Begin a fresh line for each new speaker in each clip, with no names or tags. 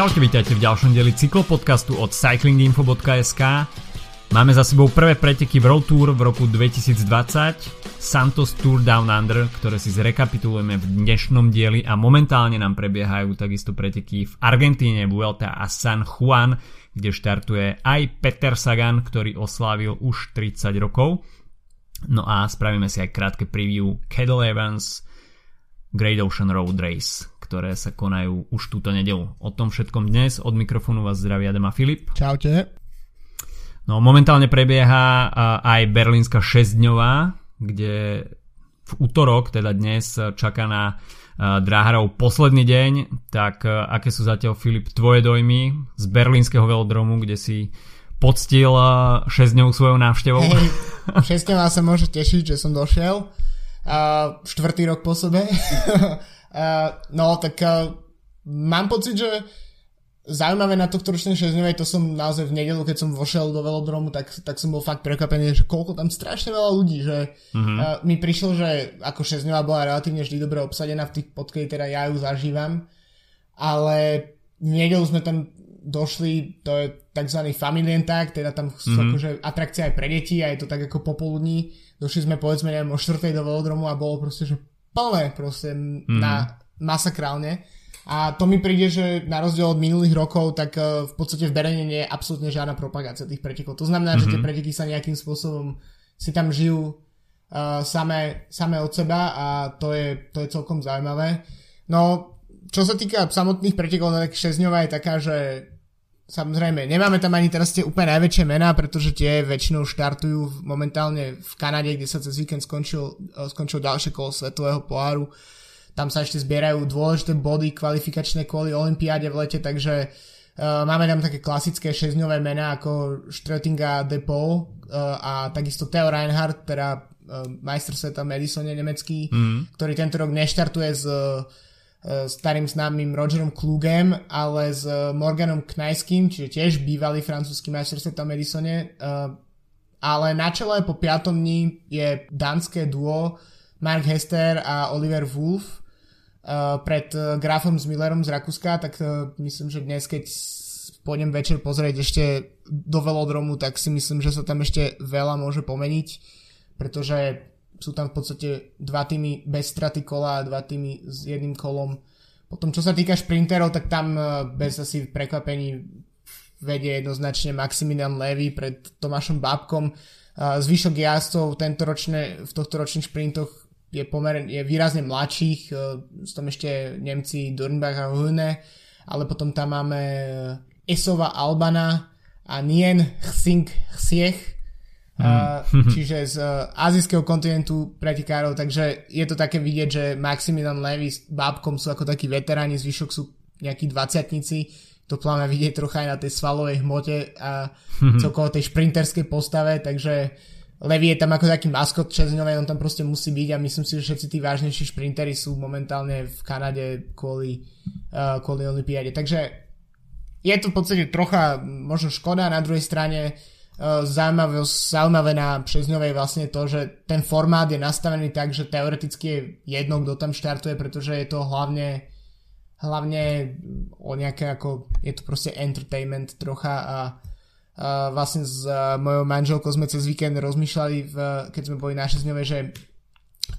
Čaute, vítajte v ďalšom dieli cyklopodcastu od cyclinginfo.sk. Máme za sebou prvé preteky v Road Tour v roku 2020, Santos Tour Down Under, ktoré si zrekapitulujeme v dnešnom dieli a momentálne nám prebiehajú takisto preteky v Argentíne, Vuelta a San Juan, kde štartuje aj Peter Sagan, ktorý oslávil už 30 rokov. No a spravíme si aj krátke preview Cadel Evans, Great Ocean Road Race, ktoré sa konajú už túto nedelu. O tom všetkom dnes od mikrofónu vás zdraví Adam a Filip.
Čaute.
No momentálne prebieha aj berlínska 6-dňová, kde v útorok, teda dnes, čaká na dráharov posledný deň, tak aké sú zatiaľ Filip tvoje dojmy z berlínskeho velodromu, kde si poctil 6 dňov svojou návštevou?
Hej, 6 dňov sa môže tešiť, že som došiel. Uh, štvrtý rok po sebe. Uh, no, tak uh, mám pocit, že zaujímavé na tohto ročnej 6 to som naozaj v nedelu, keď som vošiel do velodromu, tak, tak som bol fakt prekvapený, že koľko tam strašne veľa ľudí, že mm-hmm. uh, mi prišlo, že ako 6 bola relatívne vždy dobre obsadená v tých podkej, teda ja ju zažívam, ale v nedelu sme tam došli, to je tzv. familienták, teda tam sú mm-hmm. akože atrakcie aj pre deti a je to tak ako popoludní. Došli sme povedzme neviem o 4. do velodromu a bolo proste, že plné proste mm. na masakrálne. A to mi príde, že na rozdiel od minulých rokov, tak uh, v podstate v Berene nie je absolútne žiadna propagácia tých pretekov. To znamená, mm-hmm. že tie mhm. preteky sa nejakým spôsobom si tam žijú uh, samé, samé od seba a to je, to je celkom zaujímavé. No, čo sa týka samotných pretekov, no tak 6 je taká, že Samozrejme, nemáme tam ani teraz tie úplne najväčšie mená, pretože tie väčšinou štartujú momentálne v Kanade, kde sa cez víkend skončil, eh, skončil ďalšie kolo svetového poháru. Tam sa ešte zbierajú dôležité body kvalifikačné kvôli Olympiáde v lete, takže uh, máme tam také klasické 6 mená ako Strötinga Depot uh, a takisto Theo Reinhardt, teda uh, majster sveta Madisone nemecký, mm. ktorý tento rok neštartuje z uh, E, starým známym Rogerom Klugem, ale s Morganom Knajským, čiže tiež bývalý francúzsky majster sveta Madisone. E, ale na čele po piatom dní je dánske duo Mark Hester a Oliver Wolf e, pred Grafom s Millerom z Rakúska, tak myslím, že dnes, keď pôjdem večer pozrieť ešte do velodromu, tak si myslím, že sa tam ešte veľa môže pomeniť, pretože sú tam v podstate dva týmy bez straty kola a dva týmy s jedným kolom. Potom čo sa týka šprinterov, tak tam e, bez asi prekvapení vedie jednoznačne Maximilian Levy pred Tomášom Bábkom. E, zvyšok jazdcov tento ročné, v tohto ročných šprintoch je, pomer, je výrazne mladších, e, sú tam ešte Nemci Dornbach a Hune, ale potom tam máme Esova Albana a Nien Hsing Hsiech, Mm. čiže z uh, azijského kontinentu pretekárov, takže je to také vidieť, že Maximilian Levy s Bábkom sú ako takí veteráni, zvyšok sú nejakí dvaciatnici, to pláme vidieť trocha aj na tej svalovej hmote a mm-hmm. celkovo tej šprinterskej postave, takže Levy je tam ako taký maskot česňový, on tam proste musí byť a myslím si, že všetci tí vážnejší šprintery sú momentálne v Kanade kvôli, uh, kvôli Olympiáde. Takže je to v podstate trocha možno škoda, na druhej strane Eh, zaujímavé, zaujímavé na Přezňovej vlastne to, že ten formát je nastavený tak, že teoreticky je jedno, kto tam štartuje, pretože je to hlavne hlavne o nejaké ako, je to proste entertainment trocha a, a vlastne s mojou manželkou sme cez víkend rozmýšľali, v, keď sme boli na Šesňovej, že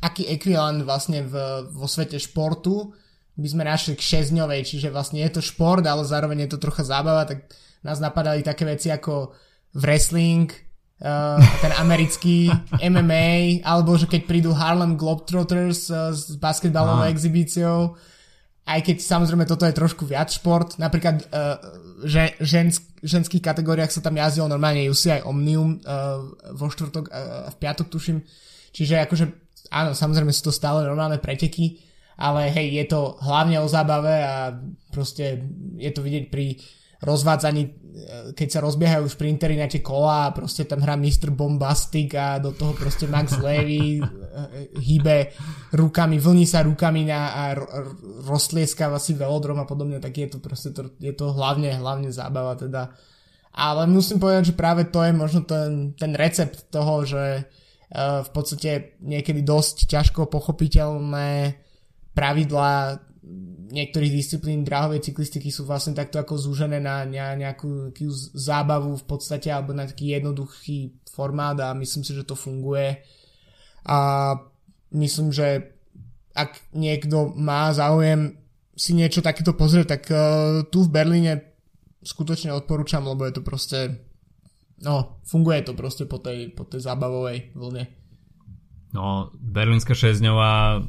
aký ekvivalent vlastne v, vo svete športu by sme našli k šesťdňovej, čiže vlastne je to šport, ale zároveň je to trocha zábava, tak nás napadali také veci ako wrestling, uh, ten americký MMA, alebo že keď prídu Harlem Globetrotters uh, s basketbalovou ah. exibíciou, aj keď samozrejme toto je trošku viac šport, napríklad uh, že, žensk, ženských kategóriách sa tam jazdilo normálne UCI Omnium uh, vo štvrtok uh, v piatok tuším, čiže akože áno, samozrejme sú to stále normálne preteky, ale hej, je to hlavne o zábave a proste je to vidieť pri rozvádzaní, e, keď sa rozbiehajú šprintery na tie kola a proste tam hrá Mr. Bombastic a do toho proste Max Levy e, hýbe rukami, vlní sa rukami na, a roztlieskáva si velodrom a podobne, tak je to proste to, je to hlavne, hlavne zábava teda. Ale musím povedať, že práve to je možno ten, ten recept toho, že v podstate niekedy dosť ťažko pochopiteľné pravidlá niektorých disciplín dráhovej cyklistiky sú vlastne takto ako zúžené na nejakú, zábavu v podstate alebo na taký jednoduchý formát a myslím si, že to funguje a myslím, že ak niekto má záujem si niečo takéto pozrieť, tak uh, tu v Berlíne skutočne odporúčam, lebo je to proste no, funguje to proste po tej, po tej zábavovej vlne.
No, berlínska šesťňová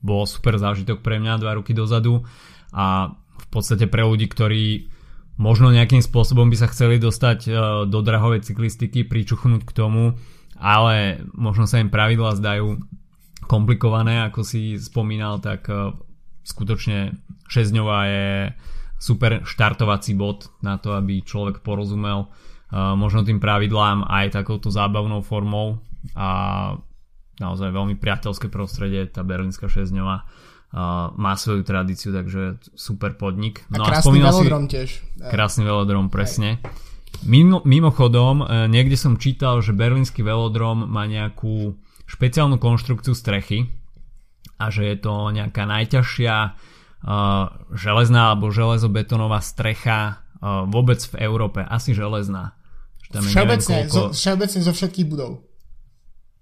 bol super zážitok pre mňa dva roky dozadu. A v podstate pre ľudí, ktorí možno nejakým spôsobom by sa chceli dostať e, do drahovej cyklistiky, pričuchnúť k tomu, ale možno sa im pravidla zdajú komplikované, ako si spomínal, tak e, skutočne 6 je super štartovací bod na to, aby človek porozumel e, možno tým pravidlám aj takouto zábavnou formou. A naozaj veľmi priateľské prostredie, tá berlínska šesťňová uh, má svoju tradíciu, takže super podnik.
No a krásny a velodrom si, tiež.
Krásny velodrom, presne. Mimo, mimochodom, uh, niekde som čítal, že berlínsky velodrom má nejakú špeciálnu konštrukciu strechy a že je to nejaká najťažšia uh, železná alebo železobetónová strecha uh, vôbec v Európe. Asi železná.
Všeobecne, koľko... zo, všeobecne zo všetkých budov.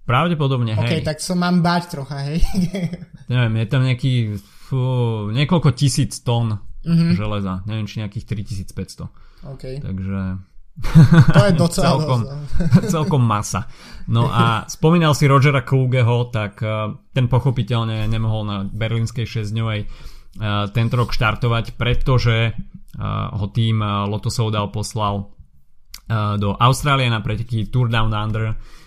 Pravdepodobne,
hej. Ok, tak sa mám báť trocha, hej.
Neviem, je tam nejaký fú, niekoľko tisíc tón mm-hmm. železa. Neviem, či nejakých 3500.
Ok.
Takže...
To je docela
celkom, celkom masa. No a spomínal si Rogera Klugeho, tak uh, ten pochopiteľne nemohol na berlínskej 6-dňovej uh, tento rok štartovať, pretože uh, ho tým Lotto Soudal poslal do Austrálie na preteky Tour Down Under Eh,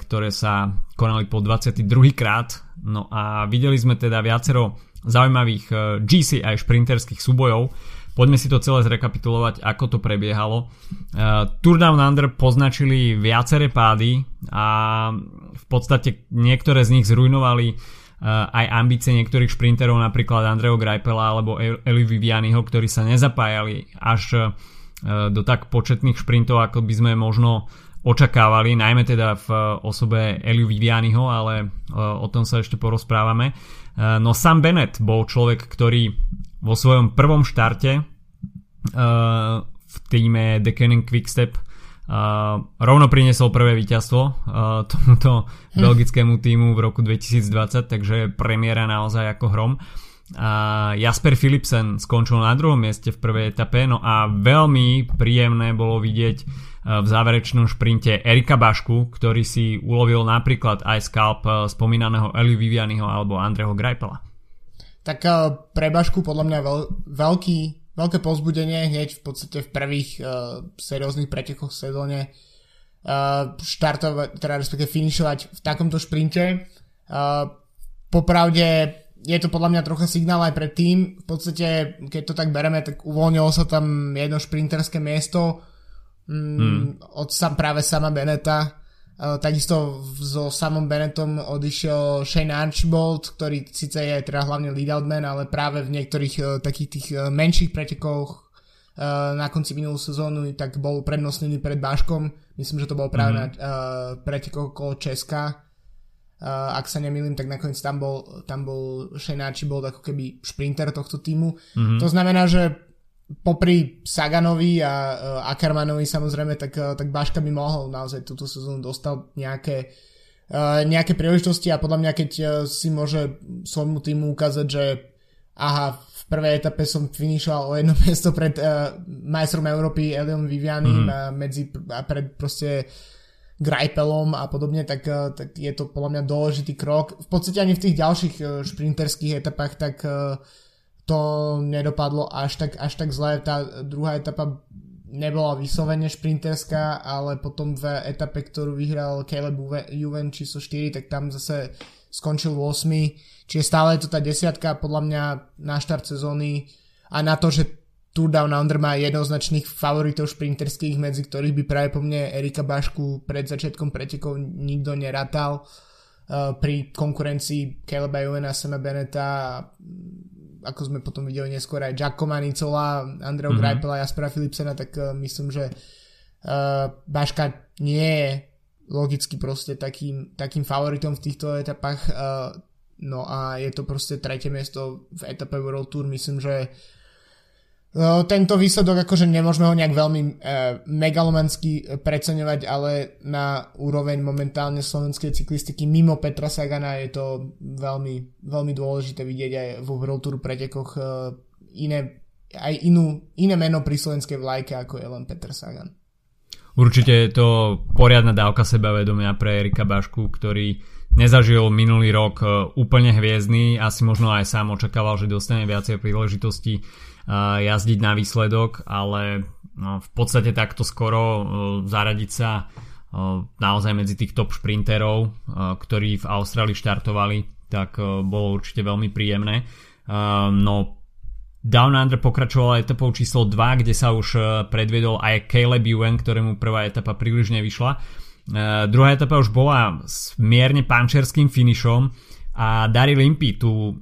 ktoré sa konali po 22. krát. No a videli sme teda viacero zaujímavých eh, GC aj šprinterských súbojov. Poďme si to celé zrekapitulovať, ako to prebiehalo. Uh, Tour Down Under poznačili viaceré pády a v podstate niektoré z nich zrujnovali aj ambície niektorých šprinterov, napríklad Andreho Greipela alebo Eli Vivianiho, ktorí sa nezapájali až do tak početných šprintov, ako by sme možno očakávali, najmä teda v eh, osobe Eliu Vivianiho, ale eh, o tom sa ešte porozprávame. Eh, no Sam Bennett bol človek, ktorý vo svojom prvom štarte v týme The Canning Quickstep rovno priniesol prvé víťazstvo tomuto hm. belgickému týmu v roku 2020, takže premiéra naozaj ako hrom. Jasper Philipsen skončil na druhom mieste v prvej etape, no a veľmi príjemné bolo vidieť v záverečnom šprinte Erika Bašku, ktorý si ulovil napríklad aj skalp eh, spomínaného Eli Vivianiho alebo Andreho Greipela.
Tak eh, pre Bašku podľa mňa veľ, veľký, veľké pozbudenie hneď v podstate v prvých uh, serióznych pretekoch v sezóne uh, štartovať, teda respektive finišovať v takomto šprinte. Uh, popravde je to podľa mňa trocha signál aj pre tým. V podstate, keď to tak bereme, tak uvoľnilo sa tam jedno šprinterské miesto mm, hmm. od sam, práve sama Beneta. Uh, takisto so samom Benetom odišiel Shane Archibald, ktorý síce je teda hlavne lead man, ale práve v niektorých uh, takých tých uh, menších pretekoch na konci minulú sezónu tak bol prednostnený pred Báškom. Myslím, že to bol práve mm. na pretekoch okolo Česka. Ak sa nemýlim, tak nakoniec tam bol, tam bol Shane Archibald ako keby šprinter tohto týmu. Mm-hmm. To znamená, že popri Saganovi a uh, Ackermanovi samozrejme, tak, uh, tak Baška by mohol naozaj túto sezónu dostal nejaké, uh, nejaké príležitosti a podľa mňa keď uh, si môže svojmu týmu ukázať, že aha, v prvej etape som finišoval o jedno miesto pred uh, majstrom Európy Eliom Vivianim mm. a medzi a pred proste Greipelom a podobne, tak, uh, tak je to podľa mňa dôležitý krok. V podstate ani v tých ďalších uh, šprinterských etapách tak uh, to nedopadlo až tak, až tak zle. Tá druhá etapa nebola vyslovene šprinterská, ale potom v etape, ktorú vyhral Caleb Juven číslo 4, tak tam zase skončil 8. Čiže stále je to tá desiatka podľa mňa na štart sezóny a na to, že Tour Down Under má jednoznačných favoritov šprinterských, medzi ktorých by práve po mne Erika Bašku pred začiatkom pretekov nikto neratal. Uh, pri konkurencii Caleba Juvena, Sema Beneta ako sme potom videli neskôr aj Giacomo Nicola, Andreo mm-hmm. Greipela, Jaspera Philipsena, tak uh, myslím, že uh, Baška nie je logicky proste takým, takým favoritom v týchto etapách. Uh, No a je to proste tretie miesto v etape World Tour. Myslím, že no, tento výsledok akože nemôžeme ho nejak veľmi e, megalomansky preceňovať, ale na úroveň momentálne slovenskej cyklistiky mimo Petra Sagana je to veľmi, veľmi dôležité vidieť aj vo World Tour pretekoch e, iné, aj inú, iné meno pri slovenskej vlajke ako je len Peter Sagan.
Určite je to poriadna dávka sebavedomia pre Erika Bašku, ktorý nezažil minulý rok e, úplne hviezdny, asi možno aj sám očakával, že dostane viacej príležitosti e, jazdiť na výsledok, ale no, v podstate takto skoro e, zaradiť sa naozaj medzi tých top šprinterov, ktorí v Austrálii štartovali, tak bolo určite veľmi príjemné. No Down Under pokračovala etapou číslo 2, kde sa už predviedol aj Caleb Ewan, ktorému prvá etapa príliš nevyšla Uh, druhá etapa už bola s mierne pančerským finišom a Daryl Impey tu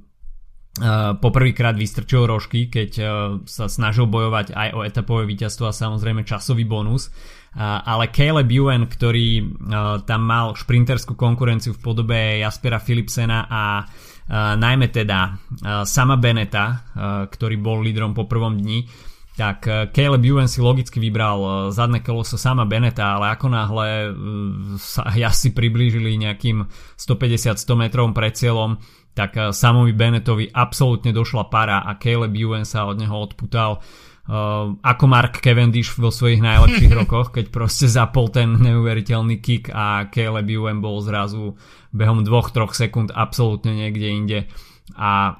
poprvýkrát vystrčil rožky, keď uh, sa snažil bojovať aj o etapové víťazstvo a samozrejme časový bonus. Uh, ale Caleb Ewan, ktorý tam mal šprinterskú konkurenciu v podobe Jaspera Philipsena a najmä teda Sama Beneta, ktorý bol lídrom po prvom dni, tak eh, Caleb Ewan si logicky vybral eh, zadné koloso sama Beneta, ale ako náhle eh, sa si priblížili nejakým 150-100 metrov pred cieľom, tak samovi Benetovi absolútne došla para a Caleb Ewan sa od neho odputal Uh, ako Mark Cavendish vo svojich najlepších rokoch, keď proste zapol ten neuveriteľný kick a Caleb Ewan bol zrazu behom 2-3 sekúnd absolútne niekde inde a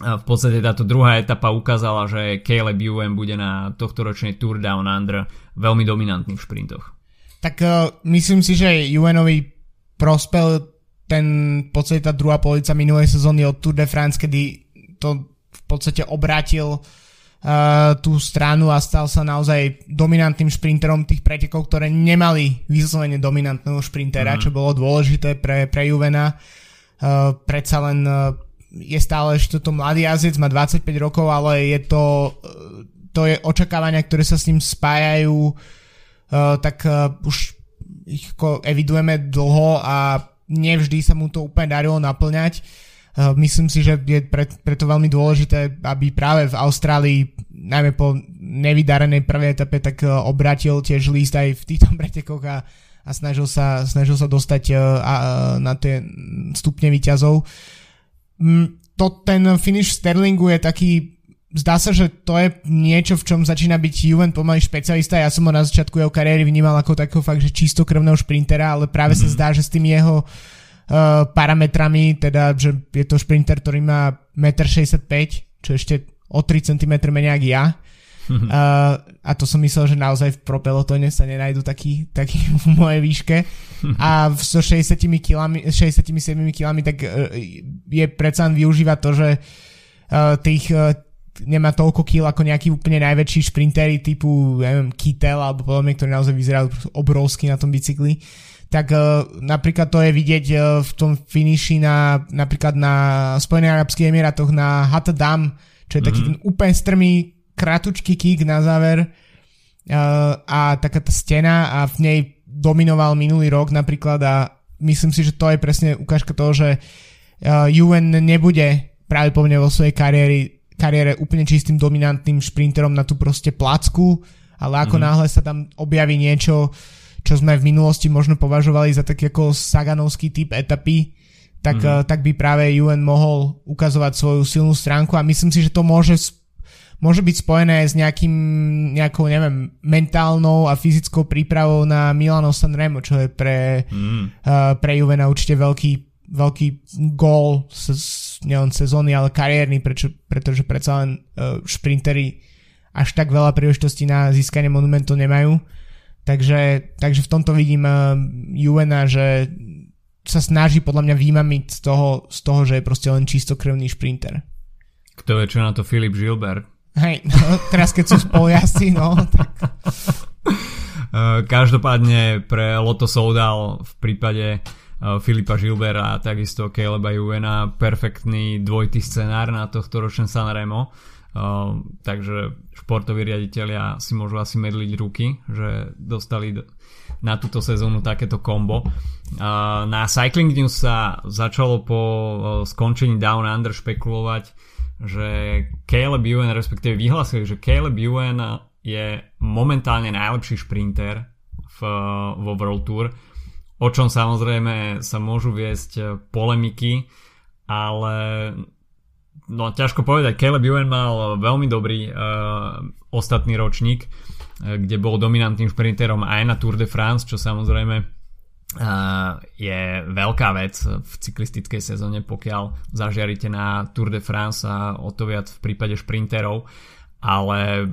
v podstate táto druhá etapa ukázala, že Caleb Ewan bude na tohto ročnej Tour Down Under veľmi dominantný v šprintoch.
Tak uh, myslím si, že Ewanovi prospel ten v podstate tá druhá polovica minulej sezóny od Tour de France, kedy to v podstate obrátil uh, tú stranu a stal sa naozaj dominantným šprinterom tých pretekov, ktoré nemali vyslovene dominantného šprintera, mm-hmm. čo bolo dôležité pre, pre Juvena. Uh, predsa len uh, je stále ešte toto mladý jazdec, má 25 rokov, ale je to, to je očakávania, ktoré sa s ním spájajú, uh, tak uh, už ich evidujeme dlho a nevždy sa mu to úplne darilo naplňať. Uh, myslím si, že je pre, preto veľmi dôležité, aby práve v Austrálii, najmä po nevydarenej prvej etape, tak uh, obratil tiež líst aj v týchto pretekoch a, a snažil, sa, snažil sa dostať uh, na tie stupne výťazov. Mm, to, ten finish Sterlingu je taký zdá sa, že to je niečo, v čom začína byť Juven pomaly špecialista. Ja som ho na začiatku jeho kariéry vnímal ako takého fakt, že čistokrvného šprintera, ale práve mm-hmm. sa mhm. zdá, že s tými jeho uh, parametrami, teda, že je to šprinter, ktorý má 1,65 m, čo ešte o 3 cm menej ako ja, Uh, a to som myslel, že naozaj v propelotone sa nenajdu taký, taký v mojej výške. A v 160 kg, 67 kg tak uh, je predsa využíva to, že uh, tých uh, nemá toľko kil ako nejaký úplne najväčší šprintery typu neviem, Kittel alebo podobne, ktorí naozaj vyzerajú obrovsky na tom bicykli tak uh, napríklad to je vidieť uh, v tom finiši na, napríklad na Spojených Arabských Emirátoch na Hattadam, čo je mm-hmm. taký mhm. ten úplne strmý kratučký kick na záver uh, a taká tá stena a v nej dominoval minulý rok napríklad a myslím si, že to je presne ukážka toho, že uh, UN nebude mne vo svojej kariéry, kariére úplne čistým dominantným šprinterom na tú proste placku, ale ako mm-hmm. náhle sa tam objaví niečo, čo sme v minulosti možno považovali za taký ako saganovský typ etapy, tak, mm-hmm. tak by práve UN mohol ukazovať svoju silnú stránku a myslím si, že to môže môže byť spojené s nejakým, nejakou, neviem, mentálnou a fyzickou prípravou na Milano Sanremo, čo je pre, mm. uh, pre Juvena určite veľký, veľký gól s, nielen sezóny, ale kariérny, prečo, pretože predsa len uh, šprintery až tak veľa príležitostí na získanie monumentu nemajú. Takže, takže v tomto vidím uh, Juvena, že sa snaží podľa mňa výmamiť z toho, z toho, že je proste len čistokrvný šprinter.
Kto vie, čo na to Filip Gilbert?
Hej, no, teraz keď sú spolujazdci, no, tak...
Eh, každopádne pre Loto Soudal v prípade Filipa Žilbera a takisto Caleba Juvena perfektný dvojitý scenár na tohto ročné Sanremo. takže športoví riaditeľia si môžu asi medliť ruky, že dostali na túto sezónu takéto kombo. Na Cycling News sa začalo po skončení Down Under špekulovať, že Caleb Ewan, respektíve vyhlasili, že Caleb Ewan je momentálne najlepší šprinter v, vo World Tour, o čom samozrejme sa môžu viesť polemiky, ale no ťažko povedať, Caleb Ewan mal veľmi dobrý uh, ostatný ročník, uh, kde bol dominantným šprinterom aj na Tour de France, čo samozrejme uh, je veľká vec v cyklistickej sezóne, pokiaľ zažiarite na Tour de France a o to viac v prípade šprinterov, ale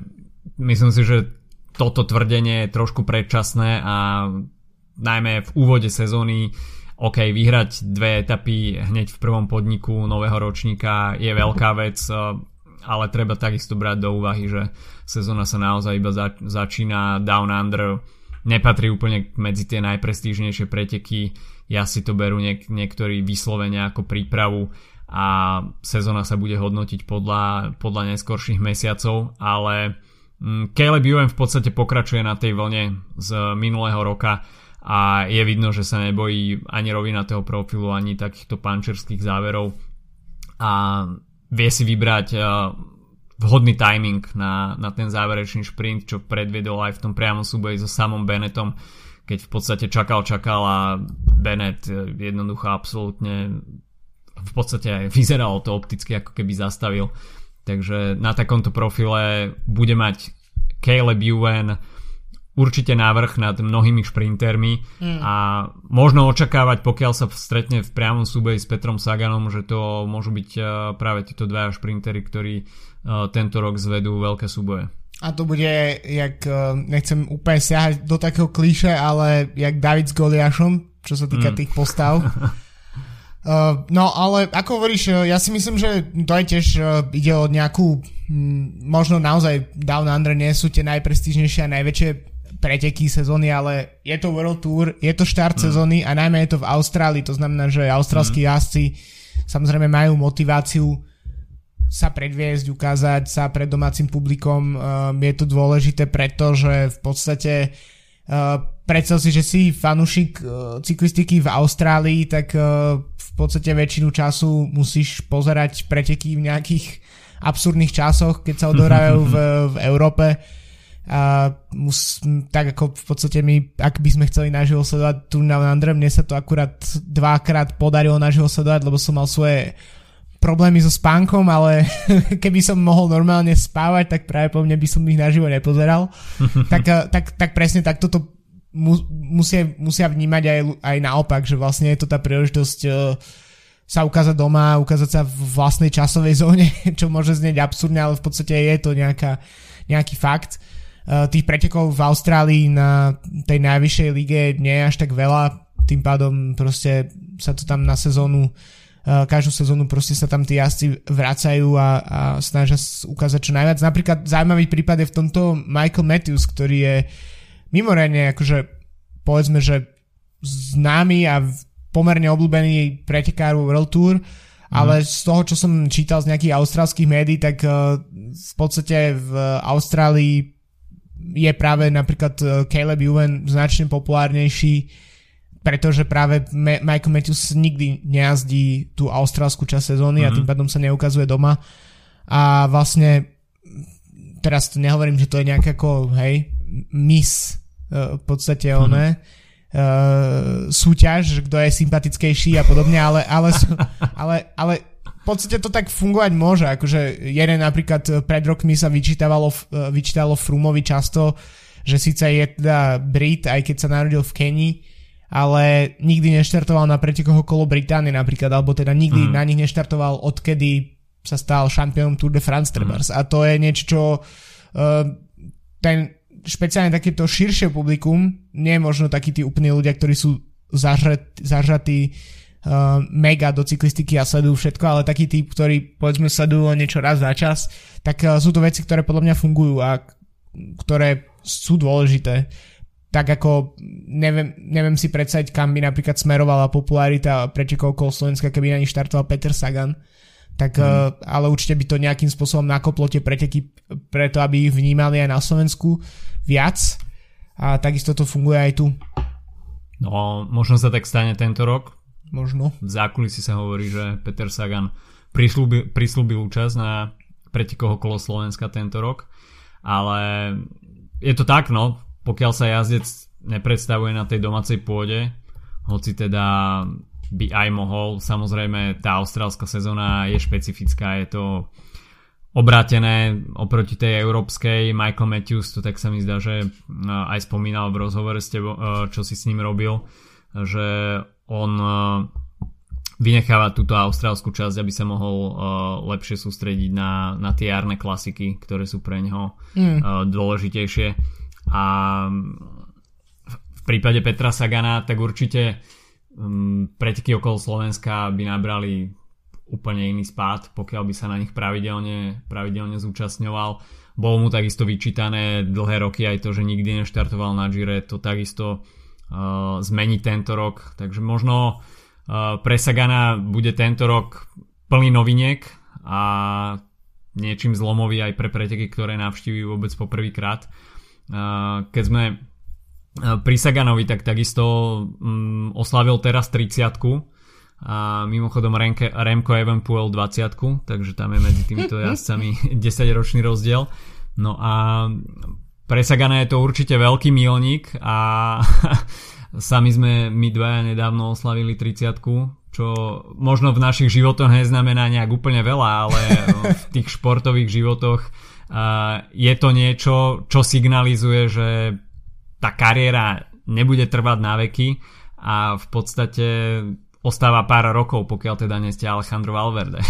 myslím si, že toto tvrdenie je trošku predčasné a najmä v úvode sezóny OK, vyhrať dve etapy hneď v prvom podniku nového ročníka je veľká vec, eh, ale treba takisto brať do úvahy, že sezóna sa naozaj iba začína. Down under, nepatrí úplne medzi tie najprestížnejšie preteky, ja si to berú niek- niektorí vyslovene ako prípravu a sezóna sa bude hodnotiť podľa, podľa neskorších mesiacov, ale mm, Caleb Ewan v podstate pokračuje na tej vlne z minulého roka, a je vidno, že sa nebojí ani rovinatého profilu, ani takýchto pančerských záverov a vie si vybrať uh, vhodný timing na, na ten záverečný šprint, čo predviedol aj v tom priamom súboji so samom Bennettom, keď v podstate čakal, čakal a Bennett uh, jednoducho absolútne v podstate aj vyzeralo to opticky, ako keby zastavil. Takže na takomto profile bude mať Caleb Ewan určite návrh nad mnohými šprintermi mm. a možno očakávať, pokiaľ sa stretne v priamom súboji s Petrom Saganom, že to môžu byť e, práve títo dvaja šprintery, ktorí e, tento rok zvedú veľké súboje.
A to bude, jak e, nechcem úplne siahať do takého klíše, ale jak David s Goliášom, čo sa týka mm. tých postav. Uh, no ale ako hovoríš, ja si myslím, že to aj tiež uh, ide o nejakú, hm, možno naozaj Down Under nie sú tie najprestížnejšie a najväčšie preteky sezóny, ale je to World Tour, je to štart mm. sezóny a najmä je to v Austrálii, to znamená, že austrálsky mm. jazdci samozrejme majú motiváciu sa predviesť, ukázať sa pred domácim publikom. Um, je to dôležité, pretože v podstate uh, predstav si, že si fanúšik uh, cyklistiky v Austrálii, tak v podstate väčšinu času musíš pozerať preteky v nejakých absurdných časoch, keď sa odohrajú v, v Európe a mus, tak ako v podstate my, ak by sme chceli naživo sledovať tu na Andre, mne sa to akurát dvakrát podarilo naživo sledovať, lebo som mal svoje problémy so spánkom, ale keby som mohol normálne spávať, tak práve po mne by som ich naživo nepozeral. tak, tak, tak presne takto to mu, musia, musia vnímať aj, aj naopak, že vlastne je to tá príležitosť uh, sa ukázať doma, ukázať sa v vlastnej časovej zóne, čo môže znieť absurdne, ale v podstate je to nejaká, nejaký fakt. Eh, tých pretekov v Austrálii na tej najvyššej lige nie je až tak veľa, tým pádom proste sa to tam na sezónu eh, každú sezónu proste sa tam tí jazdci vracajú a, a snažia ukázať čo najviac. Napríklad zaujímavý prípad je v tomto Michael Matthews, ktorý je mimoriadne akože povedzme, že známy a pomerne obľúbený pretekár World Tour, ale mm. z toho, čo som čítal z nejakých austrálskych médií, tak uh, v podstate v Austrálii je práve napríklad e, Caleb Ewan značne populárnejší, pretože práve Michael Matthews nikdy nejazdí tú austrálskú časť sezóny mm-hmm. a mhm. tým pádom sa neukazuje doma. A vlastne teraz nehovorím, že to je nejaké ako, hej, mis e, v podstate mm-hmm. oné, uh, súťaž, kto je sympatickejší a podobne, ale, ale, ale, ale v podstate to tak fungovať môže, akože jeden napríklad eh, pred rokmi sa vyčítavalo, eh, vyčítalo Frumovi často, že síce je teda Brit, aj keď sa narodil v Kenii, ale nikdy neštartoval na pretekoch okolo Británie napríklad, alebo teda nikdy mm. na nich neštartoval, odkedy sa stal šampiónom Tour de France Trebars. Mm. A to je niečo, čo uh, ten špeciálne takéto širšie publikum, nie možno takí tí úplní ľudia, ktorí sú zažrat, zažratí uh, mega do cyklistiky a sledujú všetko, ale taký typ, ktorý povedzme sledujú niečo raz za čas, tak uh, sú to veci, ktoré podľa mňa fungujú a ktoré sú dôležité. Tak ako neviem, neviem si predstaviť, kam by napríklad smerovala popularita pretekov okolo Slovenska, keby na nich štartoval Peter Sagan. tak, mm. ale určite by to nejakým spôsobom nakoplo tie preteky preto, aby ich vnímali aj na Slovensku viac a takisto to funguje aj tu.
No, možno sa tak stane tento rok.
Možno.
V zákulisí sa hovorí, že Peter Sagan prislúbil, účasť na pretekoch okolo Slovenska tento rok, ale je to tak, no, pokiaľ sa jazdec nepredstavuje na tej domácej pôde, hoci teda by aj mohol. Samozrejme, tá austrálska sezóna je špecifická, je to obrátené oproti tej európskej. Michael Matthews to tak sa mi zdá, že aj spomínal v rozhovore s tebo, čo si s ním robil, že on vynecháva túto austrálskú časť, aby sa mohol lepšie sústrediť na, na tie jarné klasiky, ktoré sú pre neho mm. dôležitejšie. A v prípade Petra Sagana tak určite um, preteky okolo Slovenska by nabrali úplne iný spád, pokiaľ by sa na nich pravidelne, pravidelne zúčastňoval. Bolo mu takisto vyčítané dlhé roky aj to, že nikdy neštartoval na Gire, to takisto uh, zmení tento rok, takže možno uh, pre Sagana bude tento rok plný noviniek a niečím zlomový aj pre preteky, ktoré navštíví vôbec poprvýkrát. Uh, keď sme pri Saganovi tak takisto um, oslavil teraz 30 a mimochodom Remke, Remko Evenpoel 20 takže tam je medzi týmito jazdcami 10 ročný rozdiel no a pre Sagana je to určite veľký milník a sami sme my dvaja nedávno oslavili 30 čo možno v našich životoch neznamená nejak úplne veľa, ale v tých športových životoch je to niečo, čo signalizuje, že tá kariéra nebude trvať na veky a v podstate ostáva pár rokov, pokiaľ teda nie ste Alejandro Valverde.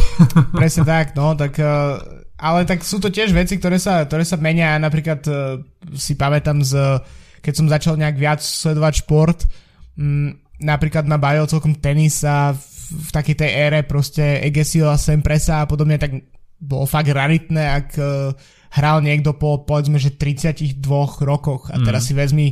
Presne tak, no, tak uh, ale tak sú to tiež veci, ktoré sa, ktoré sa menia, napríklad uh, si pamätám z, keď som začal nejak viac sledovať šport, um, napríklad ma bavil celkom tenis a v, v takej tej ére proste Egesio a Sempresa a podobne, tak bolo fakt raritné, ak uh, hral niekto po povedzme, že 32 rokoch a teraz mm. si vezmi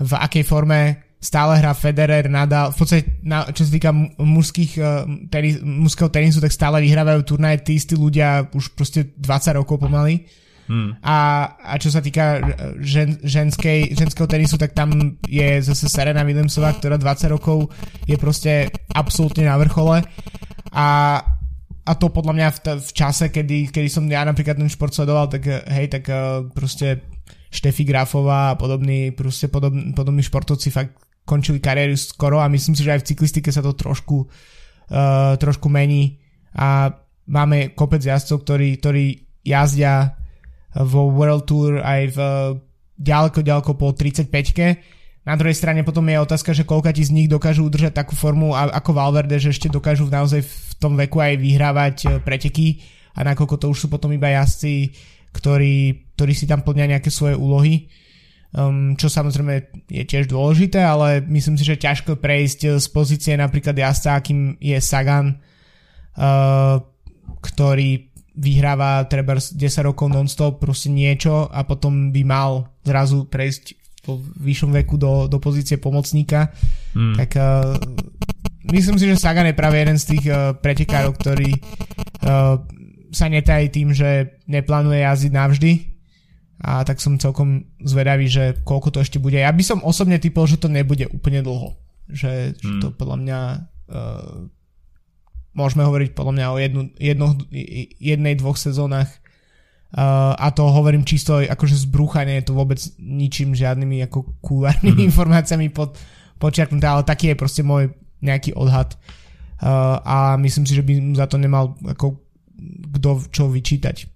v akej forme stále hrá Federer, Nadal, v podstate na, čo sa týka mužských, uh, tenis, mužského tenisu, tak stále vyhrávajú turnaje tí istí ľudia už proste 20 rokov pomaly. Hmm. A, a čo sa týka žen, ženskej, ženského tenisu, tak tam je zase Serena Williamsová, ktorá 20 rokov je proste absolútne na vrchole. A a to podľa mňa v, t- v čase, kedy, kedy som ja napríklad ten šport sledoval, tak hej, tak proste Štefi Grafová a podobní, proste podob, podobní športovci fakt končili kariéru skoro a myslím si, že aj v cyklistike sa to trošku, uh, trošku mení. A máme kopec jazdcov, ktorí, ktorí jazdia vo World Tour aj v ďaleko, ďaleko po 35-ke na druhej strane potom je otázka, že koľka ti z nich dokážu udržať takú formu ako Valverde, že ešte dokážu naozaj v tom veku aj vyhrávať e, preteky. A nakoľko to už sú potom iba jazdci, ktorí, ktorí si tam plnia nejaké svoje úlohy. Um, čo samozrejme je tiež dôležité, ale myslím si, že ťažko prejsť e, z pozície napríklad jazdca, akým je Sagan, uh, ktorý vyhráva treba 10 rokov non-stop proste niečo a potom by mal zrazu prejsť po vyššom veku do, do pozície pomocníka, hmm. tak uh, myslím si, že Sagan je práve jeden z tých uh, pretekárov, ktorý uh, sa netají tým, že neplánuje jazdiť navždy a tak som celkom zvedavý, že koľko to ešte bude. Ja by som osobne typol, že to nebude úplne dlho. Že, hmm. že to podľa mňa uh, môžeme hovoriť podľa mňa o jednu, jedno, jednej, dvoch sezónach Uh, a to hovorím čisto akože z brúcha, nie je to vôbec ničím žiadnymi ako kúvarnými mm-hmm. informáciami pod, počiarknuté, ale taký je proste môj nejaký odhad. Uh, a myslím si, že by za to nemal ako kto čo vyčítať.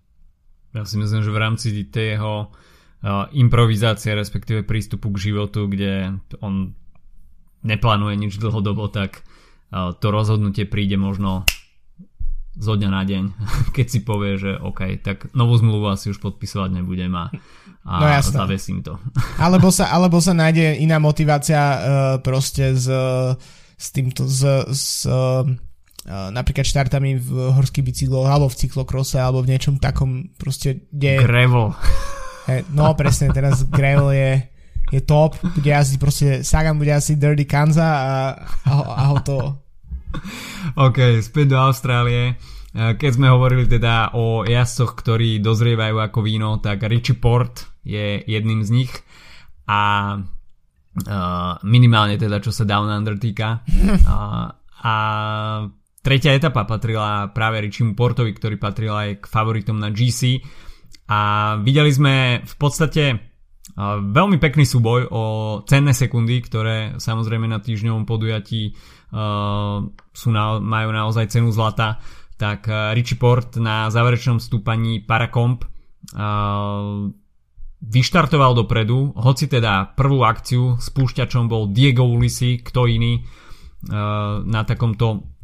Ja si myslím, že v rámci tej jeho uh, improvizácie, respektíve prístupu k životu, kde on neplánuje nič dlhodobo, tak uh, to rozhodnutie príde možno zo dňa na deň, keď si povie, že OK, tak novú zmluvu asi už podpisovať nebudem a, a no zavesím to.
Alebo sa, alebo sa nájde iná motivácia uh, proste s, s týmto, s uh, napríklad štartami v horských bicykloch alebo v cyklokrose alebo v niečom takom proste, kde...
Gravel.
He, no presne, teraz gravel je, je top, bude asi proste Sagan bude asi Dirty Kanza a, a, a ho to
OK, späť do Austrálie. keď sme hovorili teda o jazdcoch, ktorí dozrievajú ako víno, tak Richie Port je jedným z nich a uh, minimálne teda čo sa Down Under týka. Uh, a tretia etapa patrila práve Richimu Portovi, ktorý patril aj k favoritom na GC a videli sme v podstate veľmi pekný súboj o cenné sekundy, ktoré samozrejme na týždňovom podujatí sú na, majú naozaj cenu zlata. Tak Richie Port na záverečnom stúpaní Paracomp vyštartoval dopredu, hoci teda prvú akciu spúšťačom bol Diego Ulisi, kto iný na takomto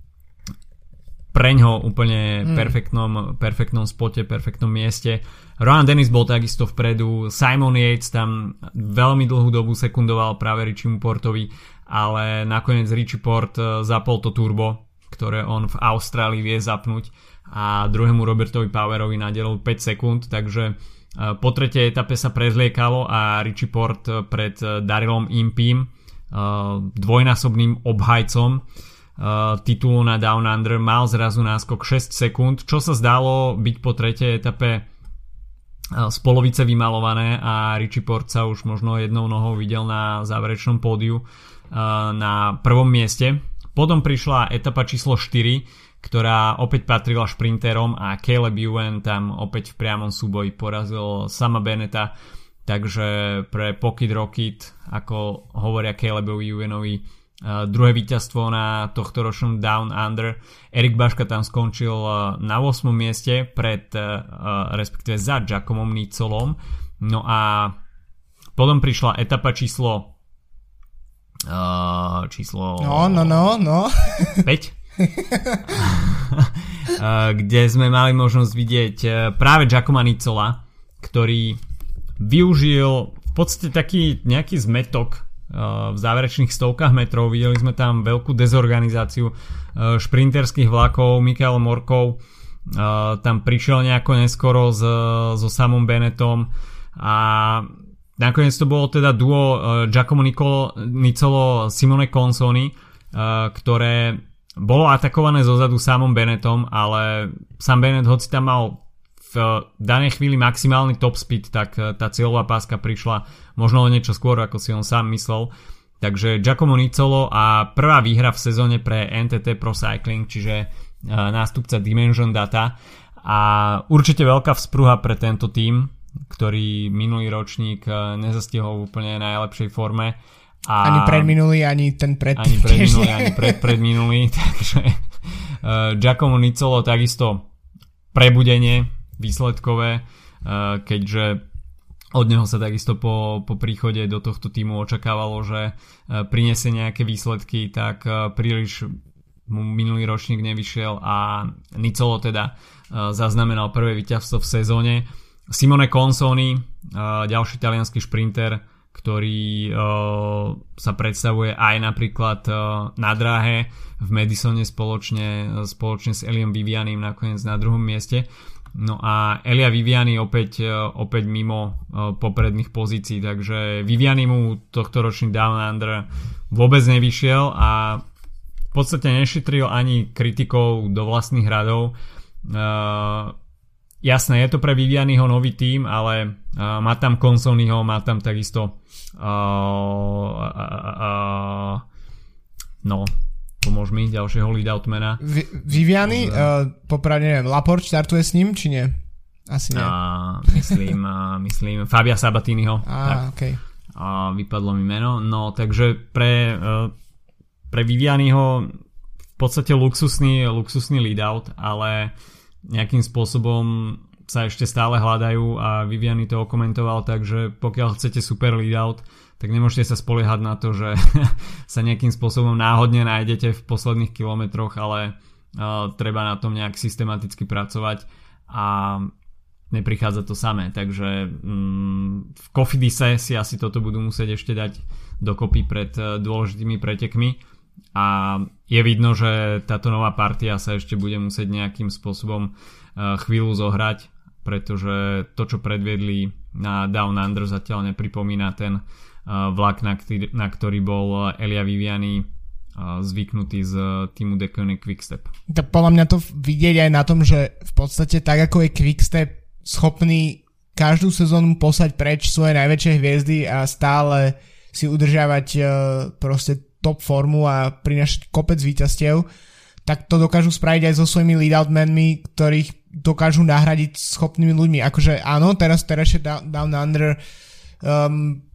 preňho úplne mm. perfektnom, perfektnom spote, perfektnom mieste. Rohan Dennis bol takisto vpredu, Simon Yates tam veľmi dlhú dobu sekundoval práve Richiemu Portovi, ale nakoniec Richie Port zapol to turbo ktoré on v Austrálii vie zapnúť a druhému Robertovi Powerovi nadelil 5 sekúnd, takže e, po tretej etape sa prezliekalo a Richie Port pred Darylom Impim, e, dvojnásobným obhajcom e, titulu na Down Under mal zrazu náskok 6 sekúnd, čo sa zdalo byť po tretej etape z polovice vymalované a Richie Port sa už možno jednou nohou videl na záverečnom pódiu na prvom mieste potom prišla etapa číslo 4, ktorá opäť patrila šprinterom a Caleb Ewan tam opäť v priamom súboji porazil sama Beneta. Takže pre Pocket Rocket, ako hovoria Calebovi Ewanovi, Uh, druhé víťazstvo na tohto ročnom Down Under. Erik Baška tam skončil uh, na 8. mieste pred, uh, respektíve za Giacomom Nicolom. No a potom prišla etapa číslo uh, číslo...
No, no, no, no.
5. kde sme mali možnosť vidieť práve Giacomo Nicola, ktorý využil v podstate taký nejaký zmetok v záverečných stovkách metrov. Videli sme tam veľkú dezorganizáciu uh, šprinterských vlakov. Mikael Morkov uh, tam prišiel nejako neskoro s, so samom Benetom a Nakoniec to bolo teda duo uh, Giacomo Nicolo, Nicolo Simone Consoni, ktoré bolo atakované zozadu samom Benetom, ale sam Benet, hoci tam mal danej chvíli maximálny top speed, tak uh, tá cieľová páska prišla možno o niečo skôr, ako si on sám myslel. Takže Giacomo Nicolo a prvá výhra v sezóne pre NTT Pro Cycling, čiže uh, nástupca Dimension Data a určite veľká vzpruha pre tento tým, ktorý minulý ročník eh, nezastihol v úplne najlepšej forme.
A ani predminulý, ani ten pred...
Ani predminulý, ani pred, predminulý, takže uh, Giacomo Nicolo takisto prebudenie výsledkové, uh, keďže od neho sa takisto po, po príchode do tohto týmu očakávalo, že uh, prinesie nejaké výsledky, tak uh, príliš mu minulý ročník nevyšiel a Nicolo teda zaznamenal prvé víťazstvo v sezóne. Simone Consoni, ďalší talianský šprinter, ktorý sa predstavuje aj napríklad na dráhe v Madisone spoločne, spoločne s Eliom Vivianim nakoniec na druhom mieste. No a Elia Viviani opäť, opäť mimo popredných pozícií, takže Viviani mu tohto ročný Down Under vôbec nevyšiel a v podstate nešetril ani kritikov do vlastných radov. Jasné, je to pre Vivianyho nový tým, ale uh, má tam Consonyho, má tam takisto uh, uh, uh, no, pomôž mi, ďalšieho leadoutmana.
V- Viviany, uh, popravde neviem, Laport štartuje s ním, či nie? Asi nie.
Uh, myslím, uh, myslím Fabia Sabatiniho.
Ah, tak. Okay.
Uh, vypadlo mi meno. No, takže pre, uh, pre Vivianyho v podstate luxusný, luxusný leadout, ale uh, nejakým spôsobom sa ešte stále hľadajú a Viviany to okomentoval tak, že pokiaľ chcete super lead out, tak nemôžete sa spoliehať na to, že sa nejakým spôsobom náhodne nájdete v posledných kilometroch, ale uh, treba na tom nejak systematicky pracovať a neprichádza to samé. Takže um, v Kofidise si asi toto budú musieť ešte dať dokopy pred uh, dôležitými pretekmi a je vidno, že táto nová partia sa ešte bude musieť nejakým spôsobom e, chvíľu zohrať, pretože to, čo predviedli na Down Under zatiaľ nepripomína ten vlak, na ktorý, na ktorý bol Elia Viviani zvyknutí z týmu Decony Quickstep.
Tak podľa mňa to vidieť aj na tom, že v podstate tak ako je Quickstep schopný každú sezónu poslať preč svoje najväčšie hviezdy a stále si udržiavať proste top formu a prinašať kopec víťazstiev, tak to dokážu spraviť aj so svojimi lead-out-manmi, ktorých dokážu nahradiť schopnými ľuďmi. Akože áno, teraz teraz je Down Under um,